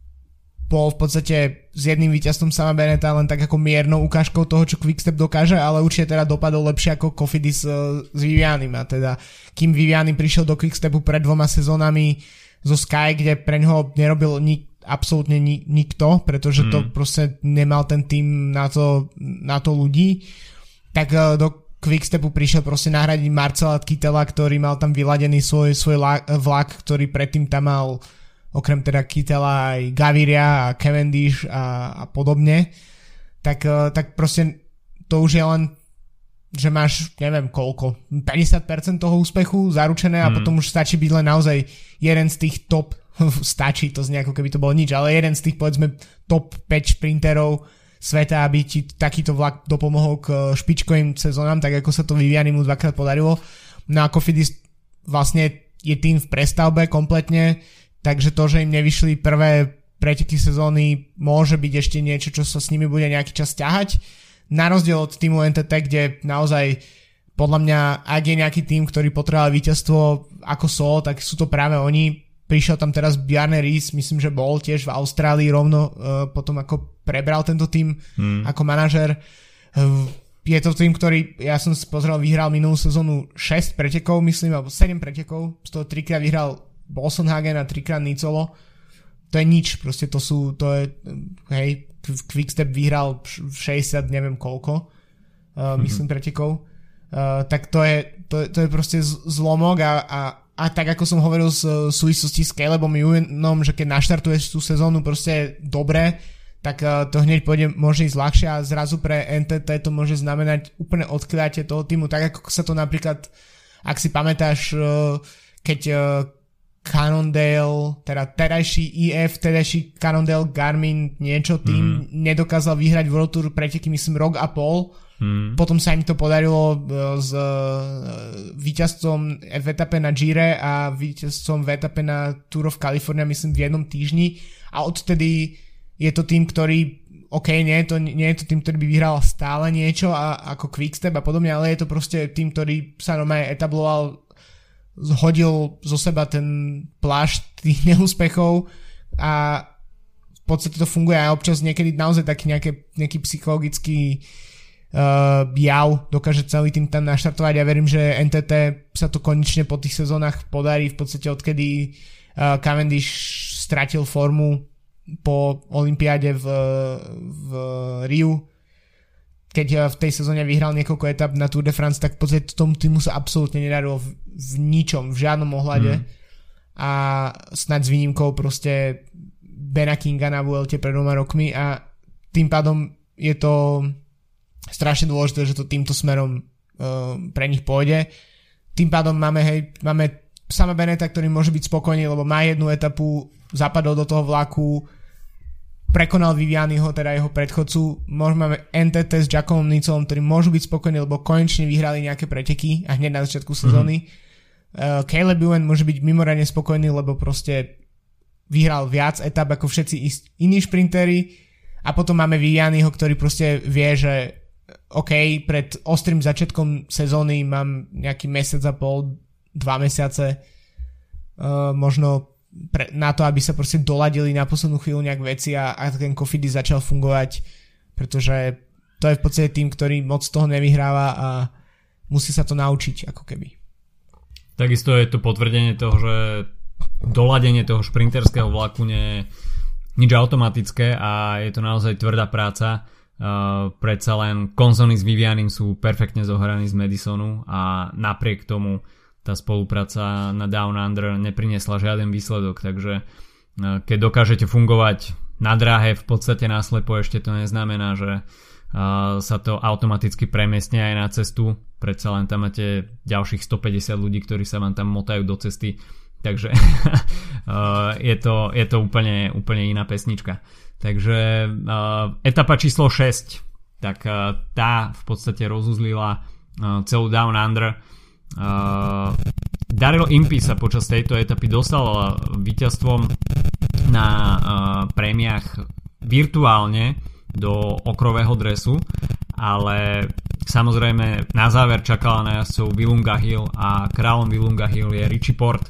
bol v podstate s jedným víťazstvom sama Beneta len tak ako miernou ukážkou toho, čo Quickstep dokáže, ale určite teda dopadol lepšie ako Kofidis uh, s Vivianim a teda kým Vivianim prišiel do Quickstepu pred dvoma sezónami zo Sky, kde pre ňoho nerobil nik, absolútne ni, nikto, pretože mm. to proste nemal ten tým na to, na to ľudí, tak uh, do Quickstepu prišiel proste nahradiť Marcela Kytela, ktorý mal tam vyladený svoj, svoj vlak, ktorý predtým tam mal okrem teda Kytela aj Gaviria a Cavendish a, a podobne, tak, e, tak proste to už je len že máš, neviem koľko, 50% toho úspechu zaručené a mm. potom už stačí byť len naozaj jeden z tých top, stačí to z ako keby to bolo nič, ale jeden z tých povedzme top 5 šprinterov sveta, aby ti takýto vlak dopomohol k špičkovým sezónam, tak ako sa to Vivianimu dvakrát podarilo. No a Kofidis vlastne je tým v prestavbe kompletne, takže to, že im nevyšli prvé preteky sezóny, môže byť ešte niečo, čo sa s nimi bude nejaký čas ťahať. Na rozdiel od týmu NTT, kde naozaj podľa mňa, ak je nejaký tým, ktorý potreboval víťazstvo ako Sol, tak sú to práve oni. Prišiel tam teraz Bjarne Ries, myslím, že bol tiež v Austrálii rovno uh, potom ako prebral tento tým hmm. ako manažer. Uh, je to tým, ktorý, ja som si pozrel, vyhral minulú sezónu 6 pretekov, myslím, alebo 7 pretekov, z toho 3 krát vyhral Bolsonhagen a trikrát Nicolo, to je nič, proste to sú, to je, hej, Quickstep vyhral 60, neviem koľko, uh, mm-hmm. myslím pretekov, uh, tak to je, to, to je proste zlomok a, a, a tak ako som hovoril v súvislosti s Calebom Ewanom, že keď naštartuješ tú sezónu proste dobre, tak uh, to hneď pôjde, môže ísť ľahšie a zrazu pre NTT to môže znamenať úplne odkľatie toho týmu, tak ako sa to napríklad, ak si pamätáš, uh, keď uh, Cannondale, teda terajší EF, terajší Cannondale Garmin niečo tým mm. nedokázal vyhrať World Tour preteky myslím rok a pol. Mm. Potom sa im to podarilo e, s uh, víťazcom v etape na Gire a víťazcom v etape na Tour of California myslím v jednom týždni a odtedy je to tým, ktorý OK, nie je to, nie je to tým, ktorý by vyhral stále niečo a, ako Quickstep a podobne, ale je to proste tým, ktorý sa normálne etabloval zhodil zo seba ten plášť tých neúspechov a v podstate to funguje aj občas niekedy naozaj taký nejaké, nejaký psychologický uh, jav dokáže celý tým tam naštartovať. Ja verím, že NTT sa to konečne po tých sezónach podarí v podstate odkedy uh, Cavendish stratil formu po Olympiáde v, v Riu keď eh, v tej sezóne vyhral niekoľko etap na Tour de France, tak v podstate tomu týmu sa absolútne nedarilo v, v ničom, v žiadnom ohľade. Mm. A snad s výnimkou proste Bena Kinga na Vuelte pred dvoma rokmi a tým pádom je to strašne dôležité, že to týmto smerom uh, pre nich pôjde. Tým pádom máme, hej, máme sama Beneta, ktorý môže byť spokojný, lebo má jednu etapu, zapadol do toho vlaku, prekonal Vivianiho, teda jeho predchodcu. Máme NTT s Jackomom Nicolom, ktorí môžu byť spokojní, lebo konečne vyhrali nejaké preteky a hneď na začiatku sezóny. Mm-hmm. Uh, Caleb Ewan môže byť mimoriadne spokojný, lebo proste vyhral viac etap ako všetci iní šprintery a potom máme Vivianiho, ktorý proste vie, že OK, pred ostrým začiatkom sezóny mám nejaký mesiac a pol, dva mesiace, uh, možno pre, na to, aby sa proste doladili na poslednú chvíľu nejak veci a, a ten Kofidi začal fungovať, pretože to je v podstate tým, ktorý moc toho nevyhráva a musí sa to naučiť ako keby.
Takisto je to potvrdenie toho, že doladenie toho šprinterského vlaku nie je nič automatické a je to naozaj tvrdá práca. Uh, predsa len konzony s Vivianim sú perfektne zohraní z Madisonu a napriek tomu tá spolupráca na Down Under nepriniesla žiaden výsledok, takže e, keď dokážete fungovať na dráhe v podstate náslepo ešte to neznamená, že e, sa to automaticky premiestne aj na cestu, predsa len tam máte ďalších 150 ľudí, ktorí sa vám tam motajú do cesty, takže e, je, to, je to úplne, úplne iná pesnička. Takže etapa číslo 6 tak tá v podstate rozuzlila celú Down Under. Daryl Impey sa počas tejto etapy dostal víťazstvom na prémiách virtuálne do okrového dresu, ale samozrejme na záver čakala na jazdcov Vilunga Hill a kráľom Vilunga Hill je Richie Port,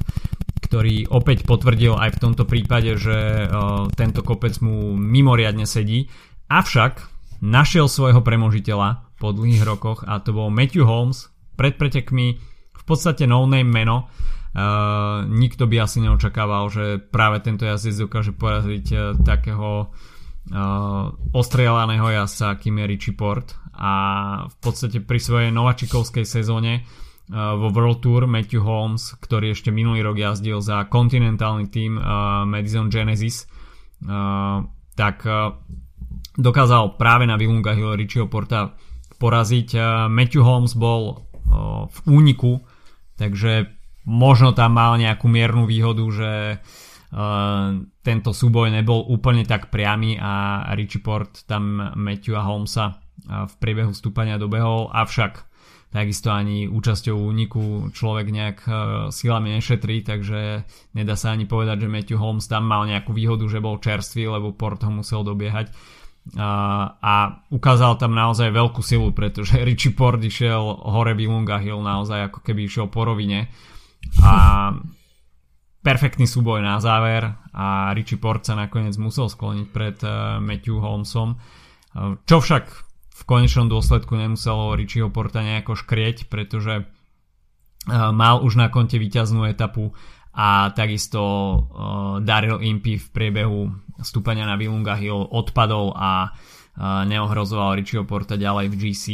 ktorý opäť potvrdil aj v tomto prípade, že uh, tento kopec mu mimoriadne sedí. Avšak našiel svojho premožiteľa po dlhých rokoch a to bol Matthew Holmes pred pretekmi v podstate no-name meno. Uh, nikto by asi neočakával, že práve tento jazdec dokáže poraziť uh, takého uh, ostrelaného jazdca, akým je Richie Port a v podstate pri svojej novačikovskej sezóne uh, vo World Tour Matthew Holmes, ktorý ešte minulý rok jazdil za kontinentálny tým uh, Madison Genesis, uh, tak uh, dokázal práve na Vilunga Hill Richieho Porta poraziť. Uh, Matthew Holmes bol v úniku, takže možno tam mal nejakú miernu výhodu, že tento súboj nebol úplne tak priamy a Richie Port tam Matthew a Holmesa v priebehu stúpania dobehol, avšak takisto ani účasťou úniku človek nejak silami nešetrí, takže nedá sa ani povedať, že Matthew Holmes tam mal nejakú výhodu, že bol čerstvý, lebo Port ho musel dobiehať. A, ukázal tam naozaj veľkú silu, pretože Richie Port išiel hore Vilunga Hill naozaj ako keby išiel po rovine a perfektný súboj na záver a Richie Port sa nakoniec musel skloniť pred uh, Matthew Holmesom. Uh, čo však v konečnom dôsledku nemuselo Richieho Porta nejako škrieť, pretože uh, mal už na konte víťaznú etapu a takisto Daryl Impey v priebehu stúpania na Vilunga Hill odpadol a neohrozoval Richieho Porta ďalej v GC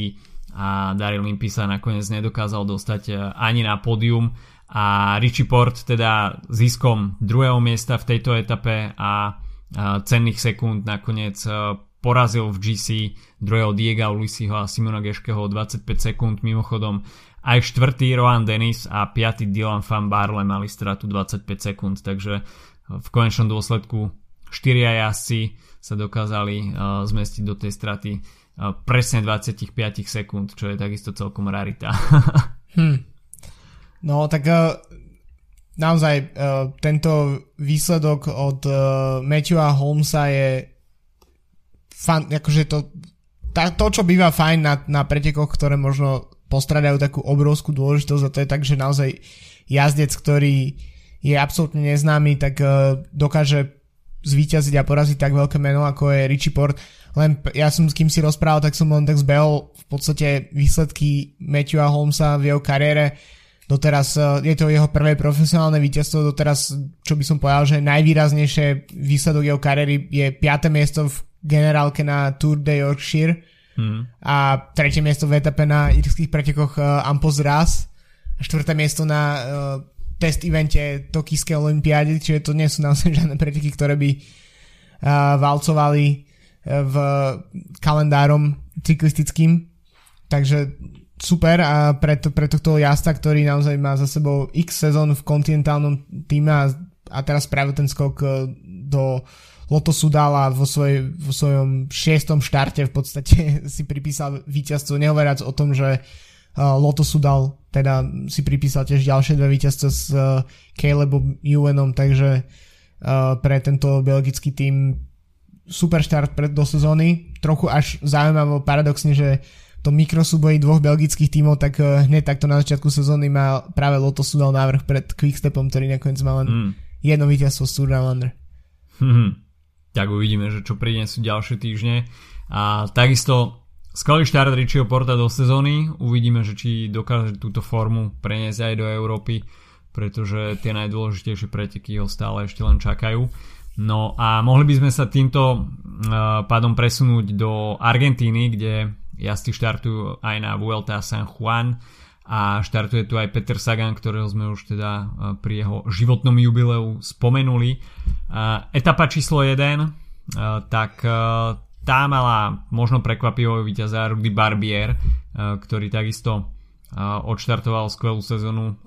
a Daryl Impey sa nakoniec nedokázal dostať ani na pódium. A Richie Port teda ziskom druhého miesta v tejto etape a cenných sekúnd nakoniec e, porazil v GC druhého Diega Ulisiho a Simona Geškeho 25 sekúnd. Mimochodom aj štvrtý Rohan Dennis a piatý Dylan Van Barle mali stratu 25 sekúnd. Takže v konečnom dôsledku štyria jazdci sa dokázali uh, zmestiť do tej straty uh, presne 25 sekúnd, čo je takisto celkom rarita.
hm. No tak uh, naozaj uh, tento výsledok od uh, Matthewa Holmesa je fan, akože to, tá, to, čo býva fajn na, na pretekoch, ktoré možno postradajú takú obrovskú dôležitosť a to je tak, že naozaj jazdec, ktorý je absolútne neznámy, tak uh, dokáže zvíťaziť a poraziť tak veľké meno, ako je Richie Port. Len ja som s kým si rozprával, tak som len tak zbehol v podstate výsledky Matthewa Holmesa v jeho kariére Doteraz e, je to jeho prvé profesionálne víťazstvo, doteraz, čo by som povedal, že najvýraznejšie výsledok jeho kariéry je 5. miesto v generálke na Tour de Yorkshire hmm. a tretie miesto v etape na irských pretekoch uh, Ampos Ras a štvrté miesto na uh, test evente Tokijskej olympiády, čiže to nie sú naozaj žiadne preteky, ktoré by uh, valcovali uh, v kalendárom cyklistickým. Takže super a pre, to, pre tohto jazda, ktorý naozaj má za sebou x sezón v kontinentálnom týme a, a teraz práve ten skok e, do Lotosu dal a vo, svoj, vo svojom šiestom štarte v podstate si pripísal víťazstvo, nehovoriac o tom, že uh, Lotosu dal, teda si pripísal tiež ďalšie dve víťazstva s uh, Calebom Ewanom, takže uh, pre tento belgický tým super štart pred do sezóny. Trochu až zaujímavé paradoxne, že tom mikrosúboji dvoch belgických tímov, tak uh, hneď takto na začiatku sezóny má práve Lotus dal návrh pred Quickstepom, ktorý nakoniec mal len mm. jedno víťazstvo z Tour
Hmm. Tak uvidíme, že čo sú ďalšie týždne. A takisto skvelý štart Richieho Porta do sezóny. Uvidíme, že či dokáže túto formu preniesť aj do Európy, pretože tie najdôležitejšie preteky ho stále ešte len čakajú. No a mohli by sme sa týmto uh, pádom presunúť do Argentíny, kde jazdci štartujú aj na Vuelta San Juan a štartuje tu aj Peter Sagan, ktorého sme už teda e, pri jeho životnom jubileu spomenuli. E, etapa číslo 1, e, tak tá mala možno prekvapivého víťaza Rudy Barbier, ktorý takisto odštartoval skvelú sezónu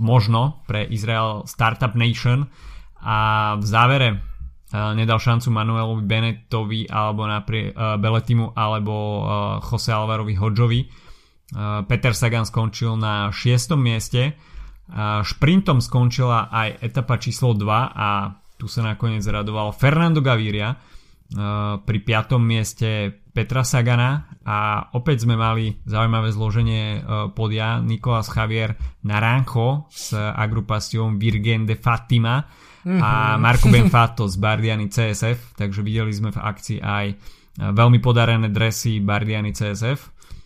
možno pre Izrael Startup Nation a v závere nedal šancu Manuelovi Benetovi alebo naprie, uh, Beletimu alebo Jose Alvarovi Hodžovi. Peter Sagan skončil na 6. mieste. Šprintom skončila aj etapa číslo 2 a tu sa nakoniec radoval Fernando Gaviria pri 5. mieste Petra Sagana a opäť sme mali zaujímavé zloženie uh, podia Nicolás Javier Naranjo s agrupáciou Virgen de Fatima mm-hmm. a Marco Benfato z Bardiani CSF, takže videli sme v akcii aj e, veľmi podarené dresy Bardiani CSF.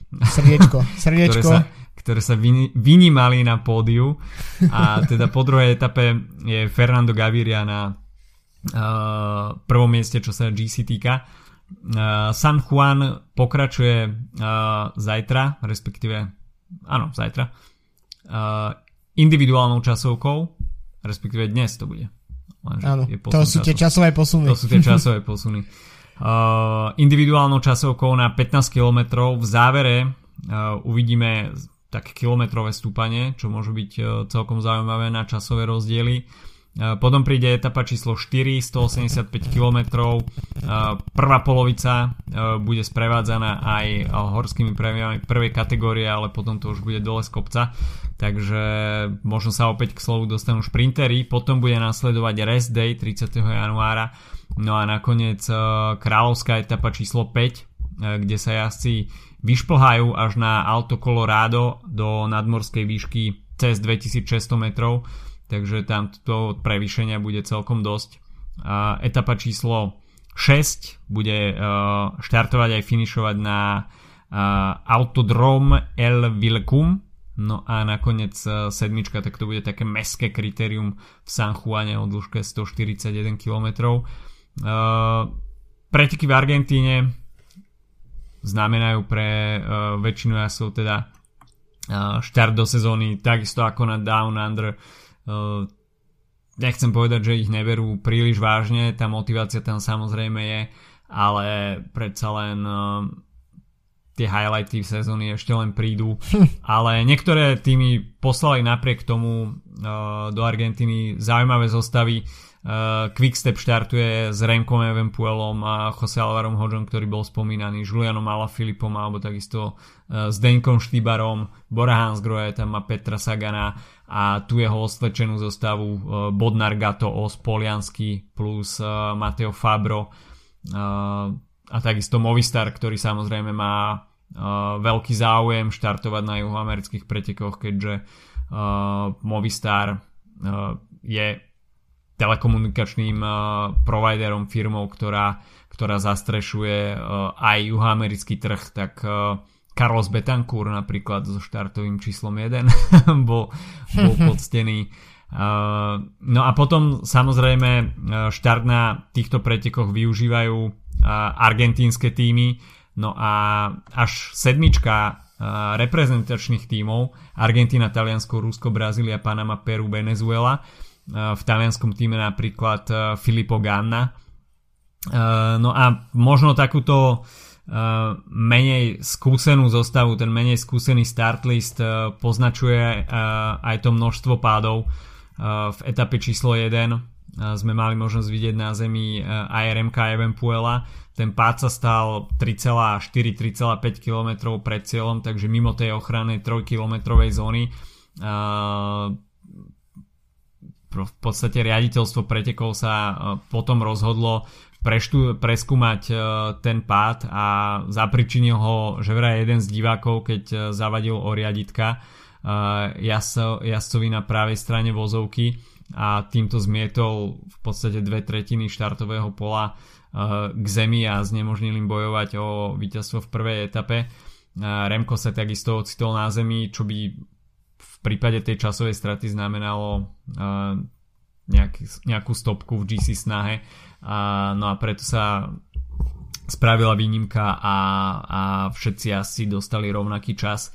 Srdiečko, srdiečko.
ktoré sa, ktoré sa vynímali na pódiu a teda po druhej etape je Fernando Gaviria na prvom mieste, čo sa GC týka. Uh, San Juan pokračuje uh, zajtra, respektíve áno, zajtra individuálnou časovkou, respektíve dnes to bude.
Áno, to sú tie časové posuny.
To sú tie časové posuny. Uh, individuálnou časovkou na 15 km v závere uh, uvidíme tak kilometrové stúpanie, čo môžu byť uh, celkom zaujímavé na časové rozdiely. Uh, potom príde etapa číslo 4, 185 km. Prvá polovica uh, bude sprevádzaná aj horskými prejavami prvej kategórie, ale potom to už bude dole z kopca takže možno sa opäť k slovu dostanú šprintery, potom bude nasledovať rest day 30. januára, no a nakoniec e, kráľovská etapa číslo 5, e, kde sa jazdci vyšplhajú až na Alto Colorado do nadmorskej výšky cez 2600 metrov, takže tam to prevýšenia bude celkom dosť. Etapa číslo 6 bude e, štartovať aj finišovať na Autodrom El Vilcum, No a nakoniec e, sedmička, tak to bude také meské kritérium v San Juane o dĺžke 141 km. Preteky v Argentíne znamenajú pre väčšinu jasov teda štart do sezóny, takisto ako na Down Under. Nechcem povedať, že ich neberú príliš vážne, tá motivácia tam samozrejme je, ale predsa len uh, tie highlighty v sezóny ešte len prídu, ale niektoré týmy poslali napriek tomu uh, do Argentíny zaujímavé zostavy. Quickstep štartuje s Remkom Evenpuelom a Jose Alvarom Hodžom, ktorý bol spomínaný, Julianom Alaphilippom alebo takisto s Deňkom Štýbarom, Bora Hansgrohe, tam má Petra Sagana a tu jeho osvedčenú zostavu uh, Bodnar Gato, Os Poliansky plus uh, Mateo Fabro uh, a takisto Movistar, ktorý samozrejme má veľký záujem štartovať na juhoamerických pretekoch, keďže Movistar je telekomunikačným providerom firmou, ktorá, ktorá zastrešuje aj juhoamerický trh, tak Carlos Betancourt napríklad so štartovým číslom 1 bol, bol poctený. Uh, no a potom samozrejme štart na týchto pretekoch využívajú uh, argentínske týmy, No a až sedmička reprezentačných tímov Argentina, Taliansko, Rusko, Brazília, Panama, Peru, Venezuela. V talianskom týme napríklad Filippo Ganna. No a možno takúto menej skúsenú zostavu, ten menej skúsený start list poznačuje aj to množstvo pádov. V etape číslo 1 sme mali možnosť vidieť na zemi ARMK Evenpuela. Ten pád sa stal 3,4-3,5 km pred cieľom, takže mimo tej ochrannej 3 km zóny v podstate riaditeľstvo pretekov sa potom rozhodlo preštú, preskúmať ten pád a zapričinil ho že vraj jeden z divákov, keď zavadil o riaditka jazdcovi na pravej strane vozovky a týmto zmietol v podstate dve tretiny štartového pola k zemi a znemožnili im bojovať o víťazstvo v prvej etape. Remko sa takisto ocitol na zemi, čo by v prípade tej časovej straty znamenalo nejakú stopku v GC snahe. No a preto sa spravila výnimka a, a všetci asi dostali rovnaký čas.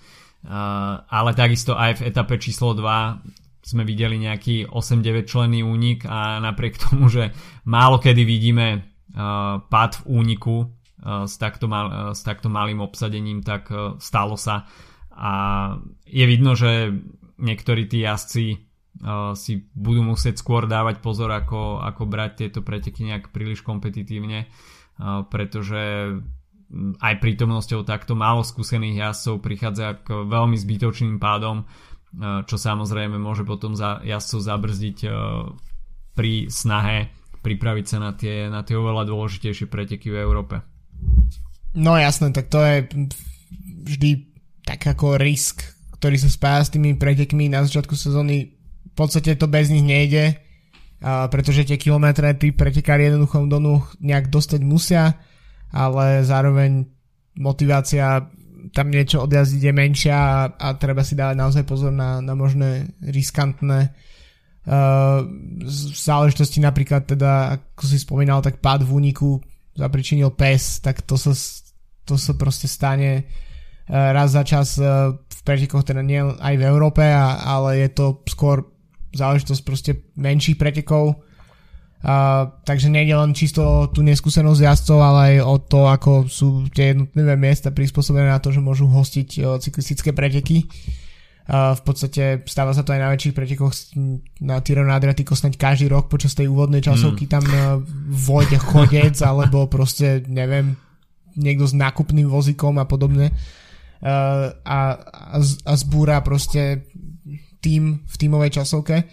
Ale takisto aj v etape číslo 2 sme videli nejaký 8-9 členný únik a napriek tomu, že málo kedy vidíme uh, pád v úniku uh, s, takto mal, uh, s takto malým obsadením, tak uh, stalo sa. A je vidno, že niektorí tí jazdci si budú musieť skôr dávať pozor, ako, ako brať tieto preteky nejak príliš kompetitívne, pretože aj prítomnosťou takto málo skúsených jazdcov prichádza k veľmi zbytočným pádom, čo samozrejme môže potom za jazdcov zabrzdiť pri snahe pripraviť sa na tie, na tie oveľa dôležitejšie preteky v Európe.
No jasné, tak to je vždy tak ako risk, ktorý sa spája s tými pretekmi na začiatku sezóny. V podstate to bez nich nejde, pretože tie kilometre tí pretekári jednoducho do núh nejak dostať musia, ale zároveň motivácia tam niečo odjazdiť je menšia a, a treba si dávať naozaj pozor na, na možné riskantné uh, záležitosti. Napríklad teda, ako si spomínal, tak pád v úniku zapričinil pes, tak to sa, to sa proste stane raz za čas v pretekoch, teda nie aj v Európe, ale je to skôr záležitosť proste menších pretekov. Uh, takže nejde len čisto o tú neskúsenosť jazdcov, ale aj o to, ako sú tie jednotlivé miesta prispôsobené na to, že môžu hostiť uh, cyklistické preteky. Uh, v podstate stáva sa to aj na väčších pretekoch na Tireno Adriatico snáď každý rok počas tej úvodnej časovky mm. tam uh, vojde chodec alebo proste neviem niekto s nákupným vozíkom a podobne uh, a, a, a zbúra proste tým v tímovej časovke.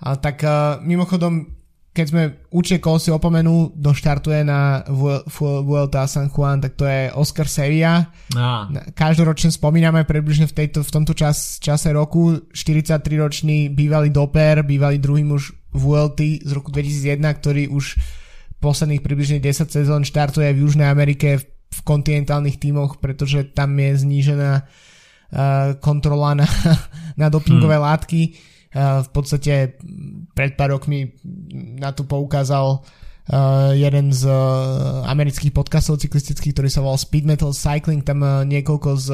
A tak uh, mimochodom keď sme Učekol si opomenul, doštartuje na Vuelta San Juan, tak to je Oscar Sevilla. Ah. Každoročne spomíname približne v, tejto, v tomto čas, čase roku 43-ročný bývalý doper, bývalý druhý muž Vuelty z roku 2001, ktorý už posledných približne 10 sezón štartuje v Južnej Amerike v, v kontinentálnych tímoch, pretože tam je znížená uh, kontrola na, na dopingové hmm. látky v podstate pred pár rokmi na to poukázal uh, jeden z amerických podcastov cyklistických, ktorý sa volal Speed Metal Cycling. Tam niekoľko z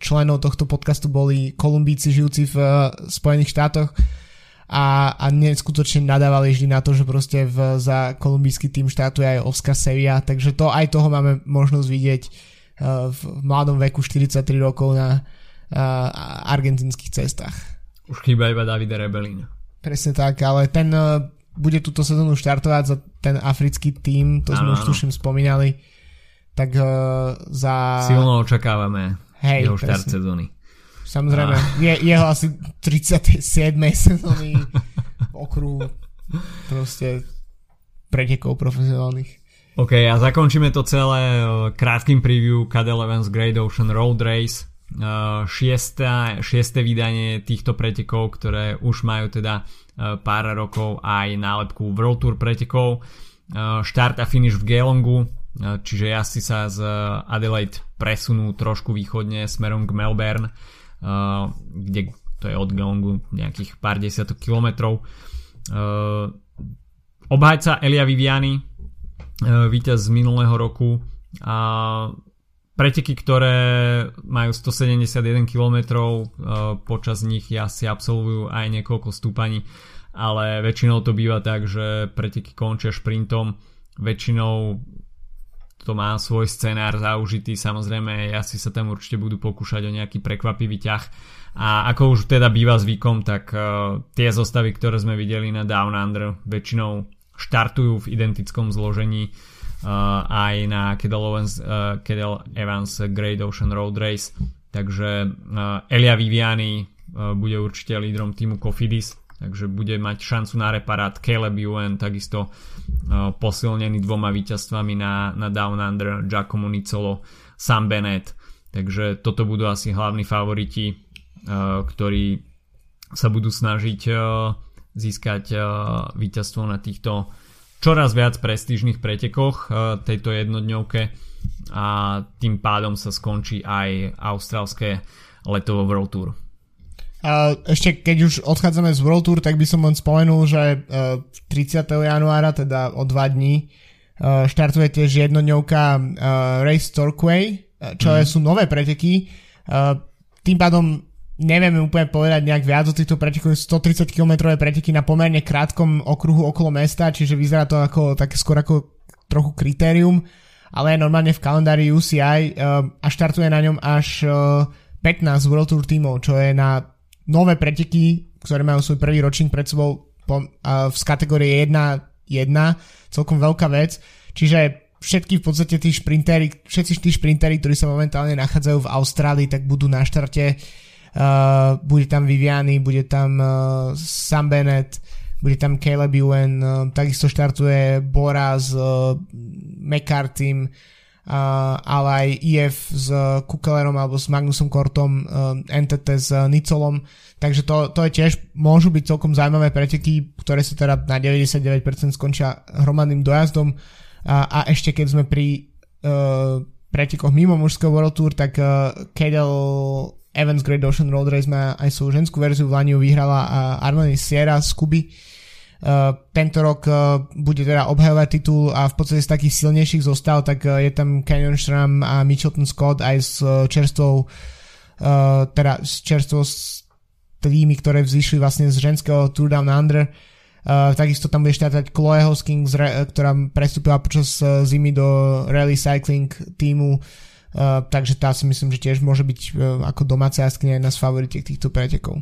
členov tohto podcastu boli Kolumbíci žijúci v Spojených štátoch a, a neskutočne nadávali vždy na to, že proste v, za kolumbijský tým štátu je aj Oscar Sevilla, takže to aj toho máme možnosť vidieť v mladom veku 43 rokov na uh, argentinských cestách.
Už chýba iba Davide Rebelín.
Presne tak, ale ten uh, bude túto sezónu štartovať za ten africký tým, to ano, sme už tuším spomínali. Tak za...
Silno očakávame Hej, jeho štart sezóny.
Samozrejme, je, jeho asi 37. sezóny okruhu proste pretekov profesionálnych.
OK, a zakončíme to celé eh, krátkým preview Cadel Evans Great Ocean Road Race šiesta, šieste vydanie týchto pretekov, ktoré už majú teda e, pár rokov aj nálepku World Tour pretekov. Štart a finish v Geelongu, čiže jazdci sa z Adelaide presunú trošku východne smerom k Melbourne, kde to je od Geelongu nejakých pár desiatok kilometrov. Obhajca Elia Viviani, víťaz z minulého roku, Preteky, ktoré majú 171 km, počas nich asi absolvujú aj niekoľko stúpaní, ale väčšinou to býva tak, že preteky končia šprintom, väčšinou to má svoj scenár zaužitý, samozrejme asi sa tam určite budú pokúšať o nejaký prekvapivý ťah. A ako už teda býva zvykom, tak uh, tie zostavy, ktoré sme videli na Down Under väčšinou štartujú v identickom zložení uh, aj na Kedal Evans, uh, Kedal Evans Great Ocean Road Race. Takže uh, Elia Viviani uh, bude určite lídrom týmu Cofidis, takže bude mať šancu na reparát Caleb Ewan, takisto uh, posilnený dvoma víťazstvami na, na Down Under, Giacomo Nicolo, Sam Bennett. Takže toto budú asi hlavní favoriti, uh, ktorí sa budú snažiť uh, získať uh, víťazstvo na týchto čoraz viac prestížnych pretekoch eh, tejto jednodňovke a tým pádom sa skončí aj austrálske letovo World Tour.
A ešte keď už odchádzame z World Tour, tak by som len spomenul, že 30. Eh, januára, teda o dva dní, eh, štartuje tiež jednodňovka Race Torquay, čo mm. sú nové preteky. Tým pádom nevieme úplne povedať nejak viac o týchto pretekoch. 130 km preteky na pomerne krátkom okruhu okolo mesta, čiže vyzerá to ako také skôr ako trochu kritérium, ale normálne v kalendári UCI uh, eh, a štartuje na ňom až uh, eh, 15 World Tour tímov, čo je na nové preteky, ktorí majú svoj prvý ročník pred sebou po, uh, z kategórie 1-1, celkom veľká vec. Čiže všetky v podstate tí šprintery, všetci tí šprintery, ktorí sa momentálne nachádzajú v Austrálii, tak budú na štarte. Uh, bude tam Viviani, bude tam uh, Sam Bennett, bude tam Caleb Ewan, uh, takisto štartuje Bora s uh, McCarthy, uh, ale aj IF s Kukelerom alebo s Magnusom Kortom, uh, NTT s uh, Nicolom, takže to, to je tiež, môžu byť celkom zaujímavé preteky, ktoré sa teda na 99% skončia hromadným dojazdom. A, a ešte keď sme pri uh, pretekoch mimo mužského World Tour, tak uh, Cadel Evans Great Ocean Road Race má aj svoju ženskú verziu, v Laniu vyhrala Armani Sierra z Kuby. Uh, tento rok uh, bude teda obhajovať titul a v podstate z takých silnejších zostav, tak uh, je tam Canyon Schramm a Mitchelton Scott aj s čerstvou teda s čerstvou tými, ktoré vzýšli vlastne z ženského Tour Down Under. Uh, takisto tam bude štartať Chloe Hosking, ktorá prestúpila počas zimy do rally cycling týmu, uh, takže tá si myslím, že tiež môže byť uh, ako domáca jaskynia jedna z favoritiek týchto pretekov.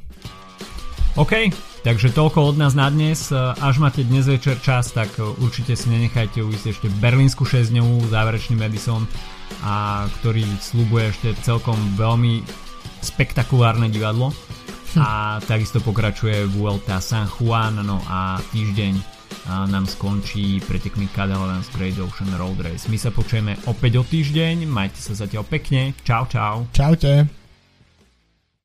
OK, takže toľko od nás na dnes. Až máte dnes večer čas, tak určite si nenechajte ujsť ešte Berlínsku 6 dňovú záverečný Madison, a ktorý slúbuje ešte celkom veľmi spektakulárne divadlo a takisto pokračuje Vuelta San Juan no a týždeň nám skončí pretekmi Cadillans Great Ocean Road Race. My sa počujeme opäť o týždeň, majte sa zatiaľ pekne, čau čau.
Čaute.